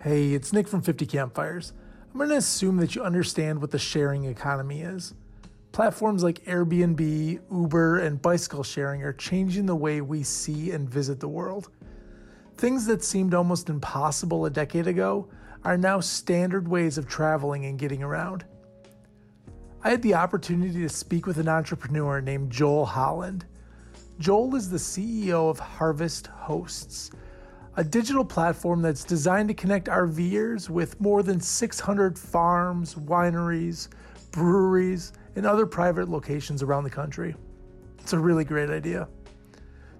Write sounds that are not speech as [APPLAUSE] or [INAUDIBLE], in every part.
Hey, it's Nick from 50 Campfires. I'm going to assume that you understand what the sharing economy is. Platforms like Airbnb, Uber, and bicycle sharing are changing the way we see and visit the world. Things that seemed almost impossible a decade ago are now standard ways of traveling and getting around. I had the opportunity to speak with an entrepreneur named Joel Holland. Joel is the CEO of Harvest Hosts a digital platform that's designed to connect our RVers with more than 600 farms, wineries, breweries, and other private locations around the country. It's a really great idea.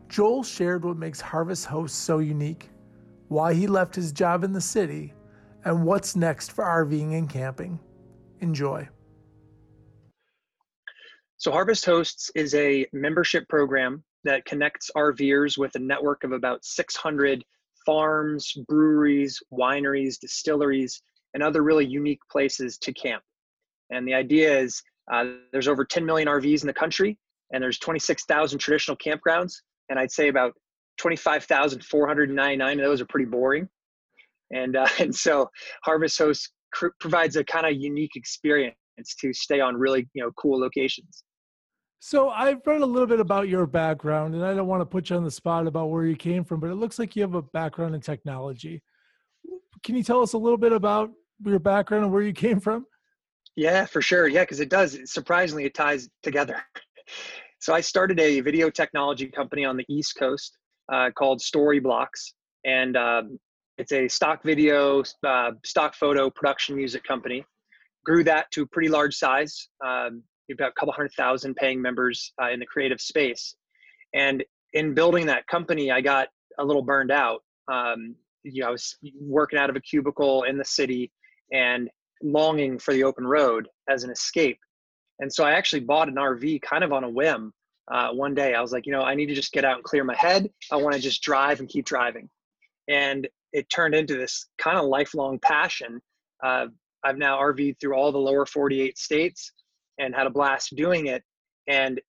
Joel shared what makes Harvest Host so unique, why he left his job in the city, and what's next for RVing and camping. Enjoy. So, Harvest Hosts is a membership program that connects RVers with a network of about 600 farms, breweries, wineries, distilleries, and other really unique places to camp. And the idea is uh, there's over 10 million RVs in the country, and there's 26,000 traditional campgrounds, and I'd say about 25,499 of those are pretty boring. And uh, [LAUGHS] and so Harvest Host cr- provides a kind of unique experience to stay on really you know cool locations. So I've read a little bit about your background, and I don't want to put you on the spot about where you came from, but it looks like you have a background in technology. Can you tell us a little bit about your background and where you came from? Yeah, for sure. Yeah, because it does. Surprisingly, it ties together. [LAUGHS] so I started a video technology company on the East Coast uh, called Storyblocks, and um, it's a stock video, uh, stock photo production music company. Grew that to a pretty large size. Um, we've got a couple hundred thousand paying members uh, in the creative space. And in building that company i got a little burned out. Um, you know i was working out of a cubicle in the city and longing for the open road as an escape. And so i actually bought an rv kind of on a whim uh, one day. I was like you know i need to just get out and clear my head. I want to just drive and keep driving. And it turned into this kind of lifelong passion. Uh, i've now rv'd through all the lower 48 states and had a blast doing it. And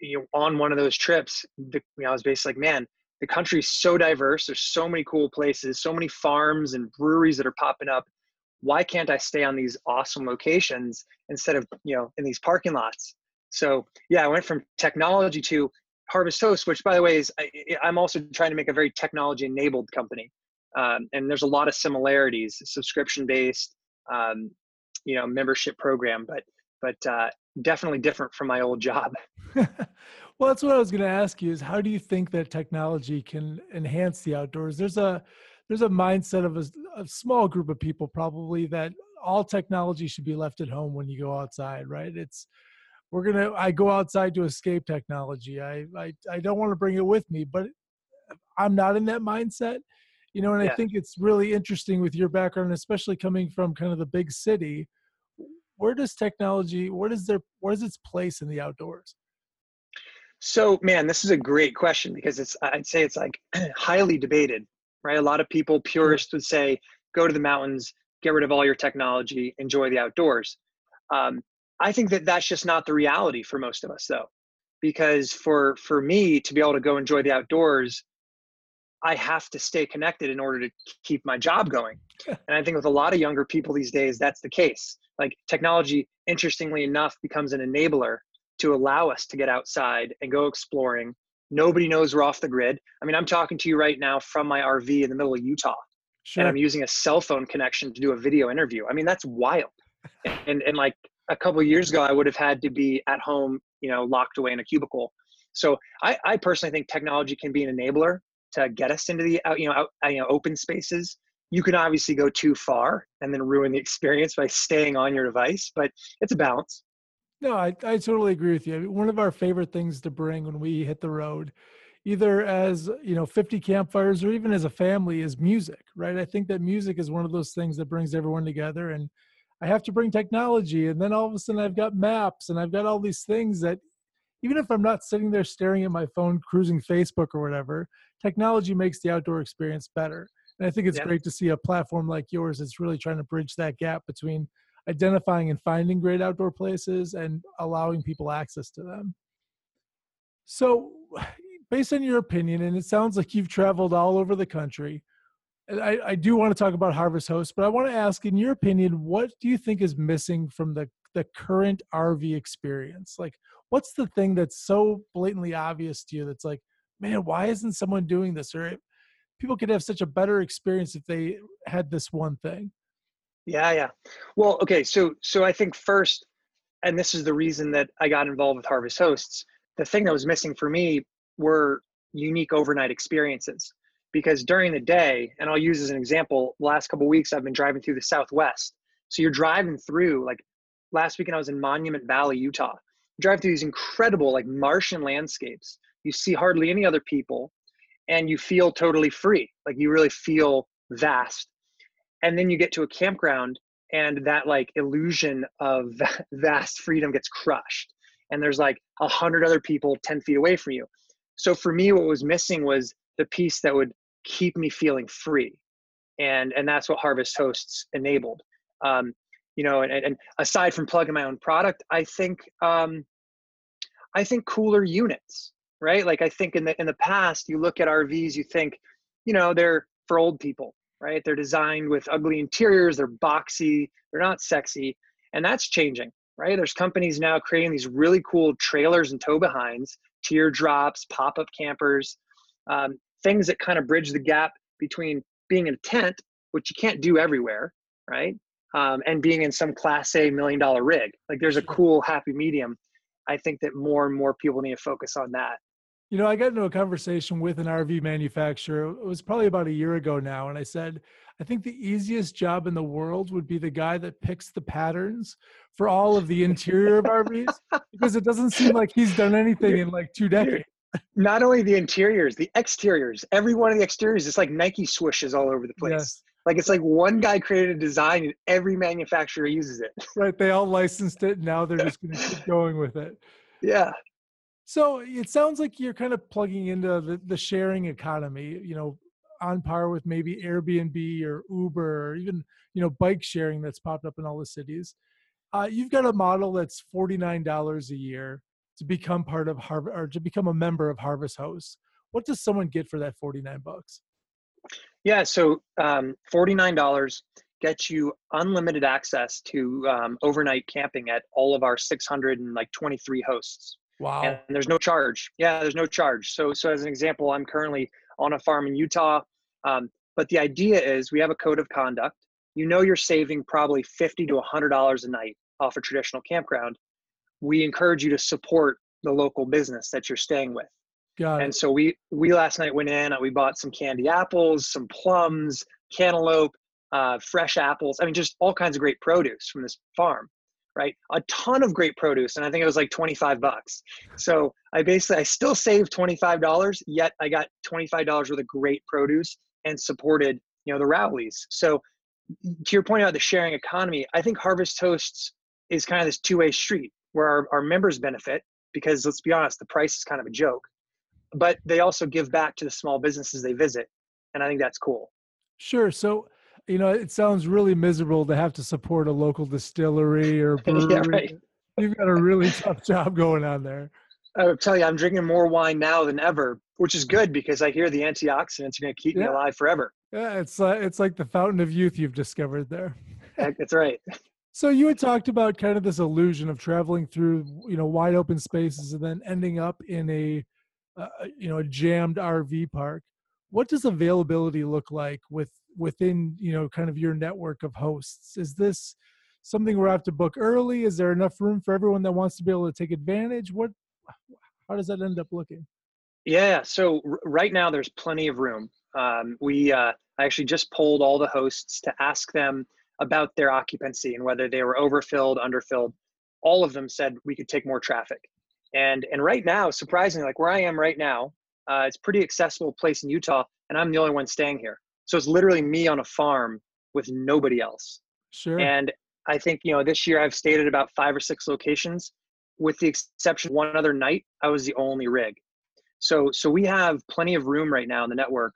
you know, on one of those trips, the, you know, I was basically like, man, the country's so diverse. There's so many cool places, so many farms and breweries that are popping up. Why can't I stay on these awesome locations instead of you know in these parking lots? So yeah, I went from technology to Harvest Host, which by the way is I, am also trying to make a very technology enabled company, um, and there's a lot of similarities, subscription based, um, you know, membership program, but but uh, definitely different from my old job. [LAUGHS] well, that's what I was going to ask you: is how do you think that technology can enhance the outdoors? There's a there's a mindset of a, a small group of people probably that all technology should be left at home when you go outside, right? It's we're gonna I go outside to escape technology. I I, I don't want to bring it with me, but I'm not in that mindset. You know, and yeah. I think it's really interesting with your background, especially coming from kind of the big city where does technology where does there what is its place in the outdoors so man this is a great question because it's i'd say it's like [CLEARS THROAT] highly debated right a lot of people purists would say go to the mountains get rid of all your technology enjoy the outdoors um, i think that that's just not the reality for most of us though because for for me to be able to go enjoy the outdoors I have to stay connected in order to keep my job going. [LAUGHS] and I think with a lot of younger people these days, that's the case. Like technology, interestingly enough, becomes an enabler to allow us to get outside and go exploring. Nobody knows we're off the grid. I mean, I'm talking to you right now from my RV in the middle of Utah. Sure. And I'm using a cell phone connection to do a video interview. I mean, that's wild. [LAUGHS] and and like a couple years ago, I would have had to be at home, you know, locked away in a cubicle. So I, I personally think technology can be an enabler to get us into the you know out, uh, you know open spaces you can obviously go too far and then ruin the experience by staying on your device but it's a balance. No i, I totally agree with you. One of our favorite things to bring when we hit the road either as you know 50 campfires or even as a family is music right? I think that music is one of those things that brings everyone together and i have to bring technology and then all of a sudden i've got maps and i've got all these things that even if I'm not sitting there staring at my phone, cruising Facebook or whatever, technology makes the outdoor experience better. And I think it's yeah. great to see a platform like yours that's really trying to bridge that gap between identifying and finding great outdoor places and allowing people access to them. So, [SIGHS] based on your opinion, and it sounds like you've traveled all over the country, I, I do want to talk about Harvest Host, but I want to ask, in your opinion, what do you think is missing from the the current RV experience? Like, what's the thing that's so blatantly obvious to you that's like, man, why isn't someone doing this? Or people could have such a better experience if they had this one thing. Yeah, yeah. Well, okay, so so I think first, and this is the reason that I got involved with Harvest Hosts. The thing that was missing for me were unique overnight experiences because during the day, and I'll use as an example, last couple weeks I've been driving through the Southwest. So you're driving through like last weekend I was in Monument Valley, Utah. You drive through these incredible like Martian landscapes. You see hardly any other people, and you feel totally free. Like you really feel vast. And then you get to a campground, and that like illusion of [LAUGHS] vast freedom gets crushed. And there's like a hundred other people 10 feet away from you. So for me, what was missing was the piece that would keep me feeling free. And, and that's what Harvest Hosts enabled. Um, you know, and, and aside from plugging my own product, I think um, I think cooler units, right? Like I think in the in the past, you look at RVs, you think, you know, they're for old people, right? They're designed with ugly interiors, they're boxy, they're not sexy, and that's changing, right? There's companies now creating these really cool trailers and tow behinds, teardrops, pop up campers, um, things that kind of bridge the gap between being in a tent, which you can't do everywhere, right? um, and being in some class A million dollar rig. Like there's a cool happy medium. I think that more and more people need to focus on that. You know, I got into a conversation with an RV manufacturer. It was probably about a year ago now. And I said, I think the easiest job in the world would be the guy that picks the patterns for all of the interior of RVs because it doesn't seem like he's done anything in like two decades. Not only the interiors, the exteriors. Every one of the exteriors is like Nike swooshes all over the place. Yes. Like it's like one guy created a design and every manufacturer uses it. Right. They all licensed it. And now they're [LAUGHS] just going to keep going with it. Yeah. So it sounds like you're kind of plugging into the, the sharing economy, you know, on par with maybe Airbnb or Uber or even, you know, bike sharing that's popped up in all the cities. Uh, you've got a model that's $49 a year to become part of Harvest or to become a member of Harvest Host. What does someone get for that 49 bucks? Yeah, so um, $49 gets you unlimited access to um, overnight camping at all of our 623 hosts. Wow. And there's no charge. Yeah, there's no charge. So, so as an example, I'm currently on a farm in Utah. Um, but the idea is we have a code of conduct. You know, you're saving probably 50 to $100 a night off a traditional campground. We encourage you to support the local business that you're staying with. Got and so we we last night went in. And we bought some candy apples, some plums, cantaloupe, uh, fresh apples. I mean, just all kinds of great produce from this farm, right? A ton of great produce, and I think it was like twenty five bucks. So I basically I still saved twenty five dollars, yet I got twenty five dollars worth of great produce and supported you know the Rowleys. So to your point about the sharing economy, I think Harvest Hosts is kind of this two way street where our, our members benefit because let's be honest, the price is kind of a joke but they also give back to the small businesses they visit and i think that's cool sure so you know it sounds really miserable to have to support a local distillery or [LAUGHS] brewery. yeah, right. you've got a really tough [LAUGHS] job going on there i will tell you i'm drinking more wine now than ever which is good because i hear the antioxidants are going to keep yeah. me alive forever yeah it's uh, it's like the fountain of youth you've discovered there [LAUGHS] that's right so you had talked about kind of this illusion of traveling through you know wide open spaces and then ending up in a uh, you know a jammed RV park. What does availability look like with within you know kind of your network of hosts? Is this something we have to book early? Is there enough room for everyone that wants to be able to take advantage? What how does that end up looking? Yeah, so r- right now there's plenty of room. Um, we uh, I actually just polled all the hosts to ask them about their occupancy and whether they were overfilled, underfilled. All of them said we could take more traffic. And and right now, surprisingly, like where I am right now, uh, it's pretty accessible place in Utah, and I'm the only one staying here. So it's literally me on a farm with nobody else. Sure. And I think you know this year I've stayed at about five or six locations, with the exception of one other night I was the only rig. So so we have plenty of room right now in the network.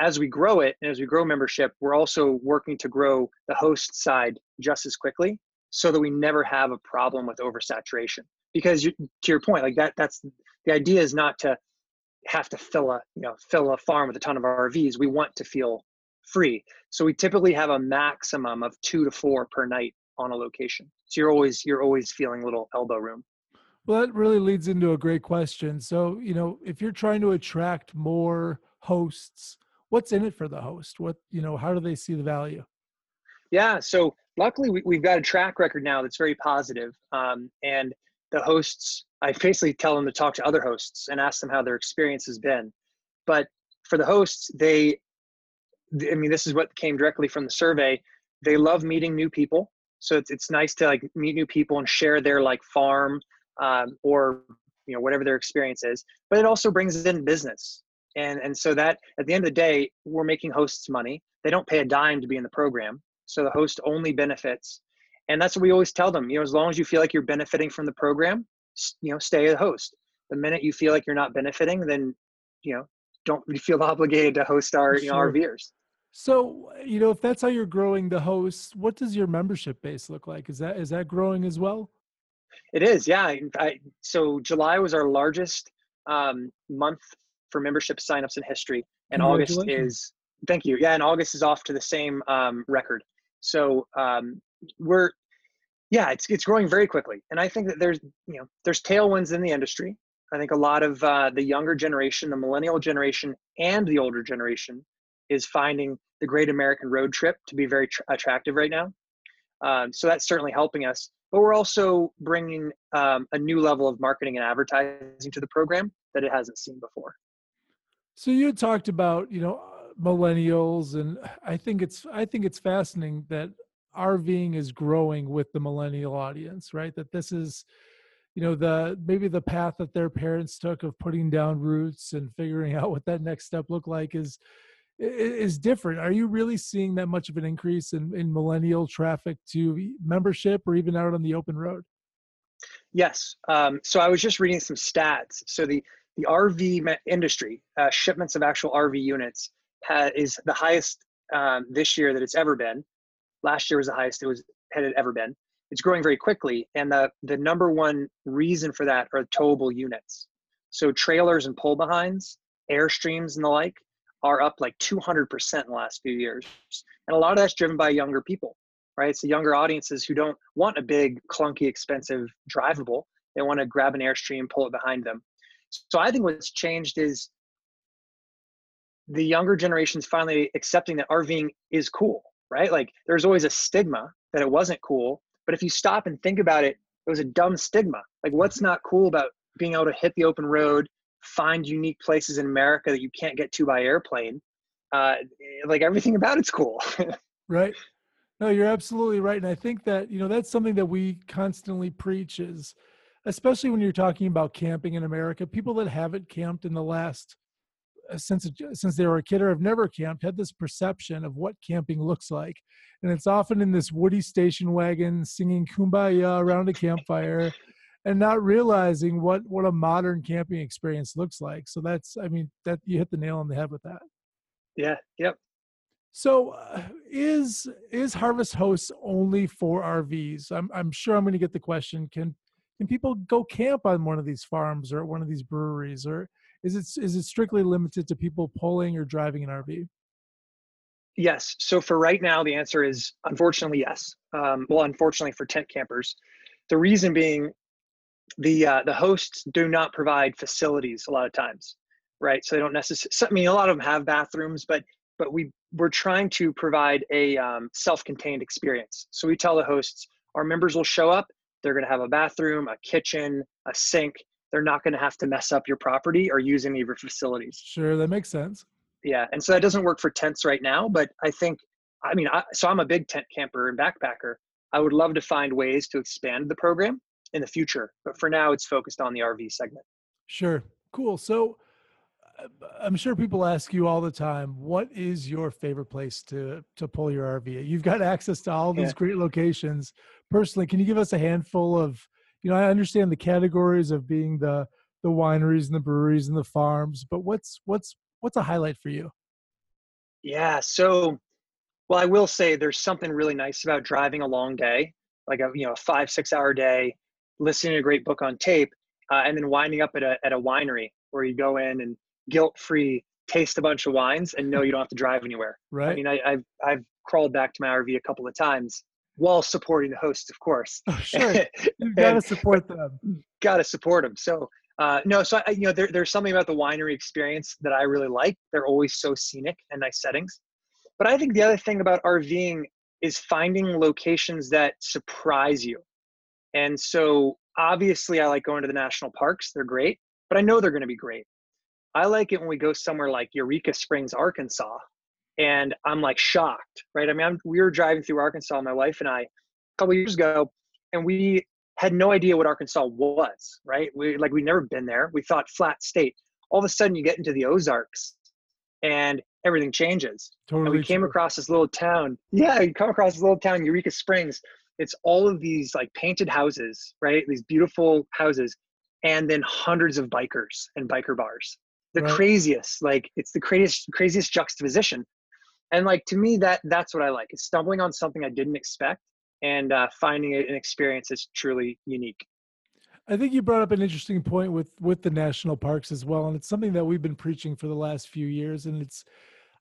As we grow it and as we grow membership, we're also working to grow the host side just as quickly, so that we never have a problem with oversaturation because you, to your point like that that's the idea is not to have to fill a you know fill a farm with a ton of rvs we want to feel free. So we typically have a maximum of two to four per night on a location. So you're always you're always feeling a little elbow room. Well, that really leads into a great question. So, you know, if you're trying to attract more hosts, what's in it for the host? What, you know, how do they see the value? Yeah. So luckily we, have got a track record now that's very positive. Um, and the hosts, I basically tell them to talk to other hosts and ask them how their experience has been. But for the hosts, they, I mean, this is what came directly from the survey. They love meeting new people. So it's, it's nice to like meet new people and share their like farm um, or you know whatever their experience is but it also brings in business and and so that at the end of the day we're making hosts money they don't pay a dime to be in the program so the host only benefits and that's what we always tell them you know as long as you feel like you're benefiting from the program you know stay a host the minute you feel like you're not benefiting then you know don't [LAUGHS] feel obligated to host our you know our viewers so you know if that's how you're growing the hosts what does your membership base look like is that is that growing as well it is, yeah. I, so July was our largest um, month for membership signups in history, and August is thank you. Yeah, and August is off to the same um, record. So um, we're yeah, it's it's growing very quickly, and I think that there's you know there's tailwinds in the industry. I think a lot of uh, the younger generation, the millennial generation, and the older generation is finding the Great American Road Trip to be very tr- attractive right now. Um, so that's certainly helping us but we're also bringing um, a new level of marketing and advertising to the program that it hasn't seen before. So you talked about you know millennials, and I think it's I think it's fascinating that RVing is growing with the millennial audience, right? That this is you know the maybe the path that their parents took of putting down roots and figuring [LAUGHS] out what that next step looked like is is different. Are you really seeing that much of an increase in, in millennial traffic to membership or even out on the open road? Yes. Um, so I was just reading some stats. So the the RV industry uh, shipments of actual RV units ha- is the highest um, this year that it's ever been. Last year was the highest it was had it ever been. It's growing very quickly, and the the number one reason for that are towable units. So trailers and pull behinds, airstreams, and the like are up like 200% in the last few years. And a lot of that's driven by younger people, right? It's the younger audiences who don't want a big, clunky, expensive drivable. They want to grab an Airstream, pull it behind them. So I think what's changed is the younger generation's finally accepting that RVing is cool, right? Like there's always a stigma that it wasn't cool. But if you stop and think about it, it was a dumb stigma. Like what's not cool about being able to hit the open road, find unique places in America that you can't get to by airplane. Uh, like everything about it's cool. [LAUGHS] right. No, you're absolutely right, and I think that you know that's something that we constantly preach is, especially when you're talking about camping in America. People that haven't camped in the last since since they were a kid or have never camped had this perception of what camping looks like, and it's often in this woody station wagon singing "Kumbaya" around a campfire and not realizing what what a modern camping experience looks like. So that's I mean that you hit the nail on the head with that. Yeah. Yep. So uh, is is Harvest Hosts only for RVs? I'm I'm sure I'm going to get the question. Can can people go camp on one of these farms or one of these breweries, or is it is it strictly limited to people pulling or driving an RV? Yes. So for right now, the answer is unfortunately yes. Um, well, unfortunately for tent campers, the reason being the uh, the hosts do not provide facilities a lot of times, right? So they don't necessarily. I mean, a lot of them have bathrooms, but but we we're trying to provide a um, self-contained experience. So we tell the hosts, our members will show up. They're going to have a bathroom, a kitchen, a sink. They're not going to have to mess up your property or use any of your facilities. Sure, that makes sense. Yeah, and so that doesn't work for tents right now, but I think, I mean, I, so I'm a big tent camper and backpacker. I would love to find ways to expand the program in the future. But for now, it's focused on the RV segment. Sure. Cool. So uh, I'm sure people ask you all the time, what is your favorite place to to pull your RV? You've got access to all these yeah. great locations. Personally, can you give us a handful of, you know, I understand the categories of being the the wineries and the breweries and the farms, but what's what's what's a highlight for you? Yeah, so well, I will say there's something really nice about driving a long day, like a you know, a 5 6 hour day listening to a great book on tape, uh, and then winding up at a, at a winery where you go in and guilt free taste a bunch of wines and know you don't have to drive anywhere. Right. I mean, I, have I've crawled back to my RV a couple of times while supporting the hosts, of course. Oh, [LAUGHS] sure, you got to support them. Got to support them. So uh, no, so I, you know, there, there's something about the winery experience that I really like. They're always so scenic and nice settings. But I think the other thing about RVing is finding locations that surprise you. And so obviously, I like going to the national parks. They're great, but I know they're going to be great. I like it when we go somewhere like Eureka Springs, Arkansas, and I'm like shocked, right? I mean, I'm, we were driving through Arkansas, my wife and I, a couple years ago, and we had no idea what Arkansas was, right? We like we'd never been there. We thought flat state. All of a sudden, you get into the Ozarks, and everything changes. Totally. And we came true. across this little town. Yeah, you come across this little town, Eureka Springs. It's all of these like painted houses, right? These beautiful houses, and then hundreds of bikers and biker bars. The right. craziest, like it's the craziest, craziest juxtaposition. And like to me, that that's what I like. Is stumbling on something I didn't expect and uh, finding an experience that's truly unique. I think you brought up an interesting point with with the national parks as well, and it's something that we've been preaching for the last few years. And it's,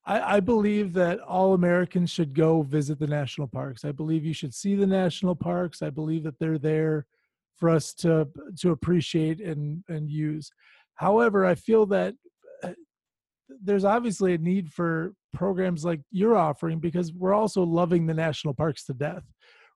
I, I believe that all Americans should go visit the national parks. I believe you should see the national parks. I believe that they're there for us to to appreciate and and use. However, I feel that there's obviously a need for programs like you're offering because we're also loving the national parks to death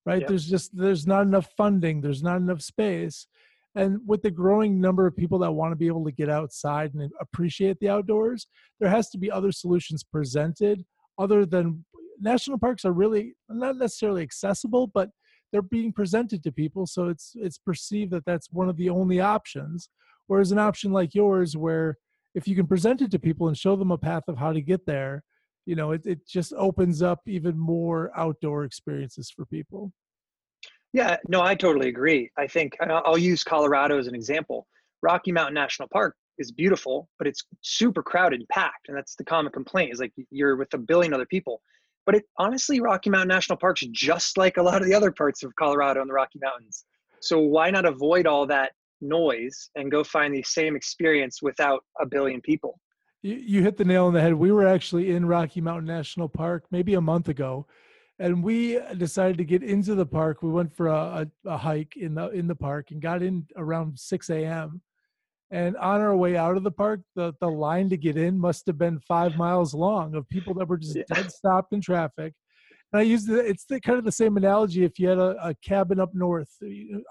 right? Yep. there's just there's not enough funding there's not enough space. And with the growing number of people that want to be able to get outside and appreciate the outdoors there has to be other solutions presented other than national parks are really not necessarily accessible but they're being presented to people so it's it's perceived that that's one of the only options. Whereas an option like yours where if you can present it to people and show them a path of how to get there you know it, it just opens up even more outdoor experiences for people. Yeah no i totally agree. I think i'll use colorado as an example. Rocky mountain national park is beautiful but it's super crowded and packed and that's the common complaint is like you're with a billion other people. But it honestly rocky mountain national park's just like a lot of the other parts of colorado and the rocky mountains. So why not avoid all that noise and go find the same experience without a billion people you, you hit the nail on the head. We were actually in Rocky Mountain National Park maybe a month ago, and we decided to get into the park. We went for a, a, a hike in the in the park and got in around 6 a.m. And on our way out of the park, the, the line to get in must have been five miles long of people that were just yeah. dead stopped in traffic. And I use the, it's the kind of the same analogy if you had a, a cabin up north.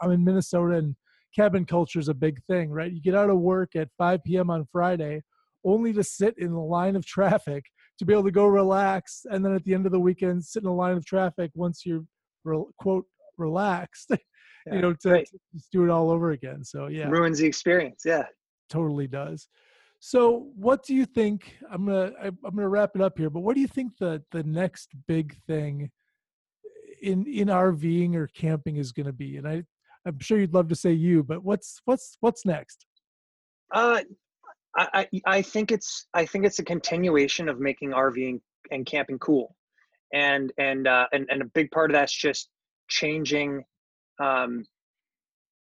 I'm in Minnesota and cabin culture is a big thing, right? You get out of work at 5 p.m. on Friday only to sit in the line of traffic to be able to go relax and then at the end of the weekend sit in a line of traffic once you're re- quote relaxed [LAUGHS] yeah, you know to, right. to, just do it all over again so yeah ruins the experience yeah totally does so what do you think i'm gonna i'm gonna wrap it up here but what do you think the the next big thing in in rving or camping is going to be and i i'm sure you'd love to say you but what's what's what's next uh I, I think it's I think it's a continuation of making RVing and camping cool, and and uh, and and a big part of that's just changing um,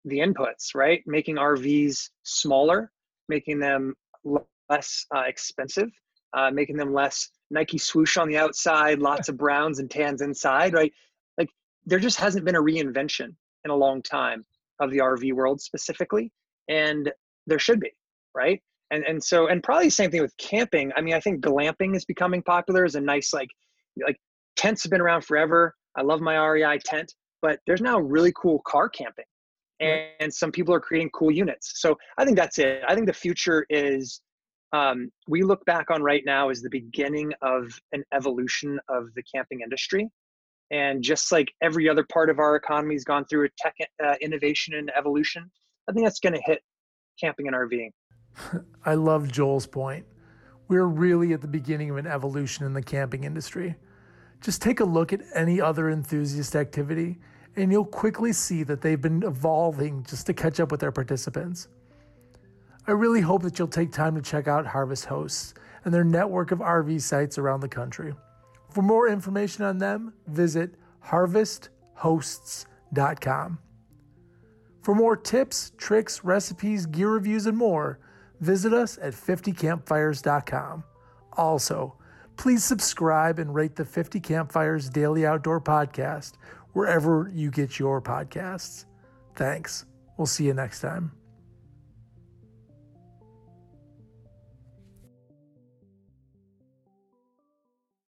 the inputs, right? Making RVs smaller, making them less uh, expensive, uh, making them less Nike swoosh on the outside, lots of browns and tans inside, right? Like there just hasn't been a reinvention in a long time of the RV world specifically, and there should be, right? and and so and probably the same thing with camping. I mean i think glamping is becoming popular as a nice like like tents have been around forever. I love my rei tent but there's now really cool car camping and, and some people are creating cool units. So i think that's it. I think the future is um, we look back on right now as the beginning of an evolution of the camping industry and just like every other part of our economy has gone through a tech uh, innovation and evolution i think that's going to hit camping and rving [LAUGHS] I love Joel's point. We're really at the beginning of an evolution in the camping industry. Just take a look at any other enthusiast activity, and you'll quickly see that they've been evolving just to catch up with their participants. I really hope that you'll take time to check out Harvest Hosts and their network of RV sites around the country. For more information on them, visit harvesthosts.com. For more tips, tricks, recipes, gear reviews, and more, visit us at 50campfires.com. Also, please subscribe and rate the 50 Campfires Daily Outdoor Podcast wherever you get your podcasts. Thanks. We'll see you next time.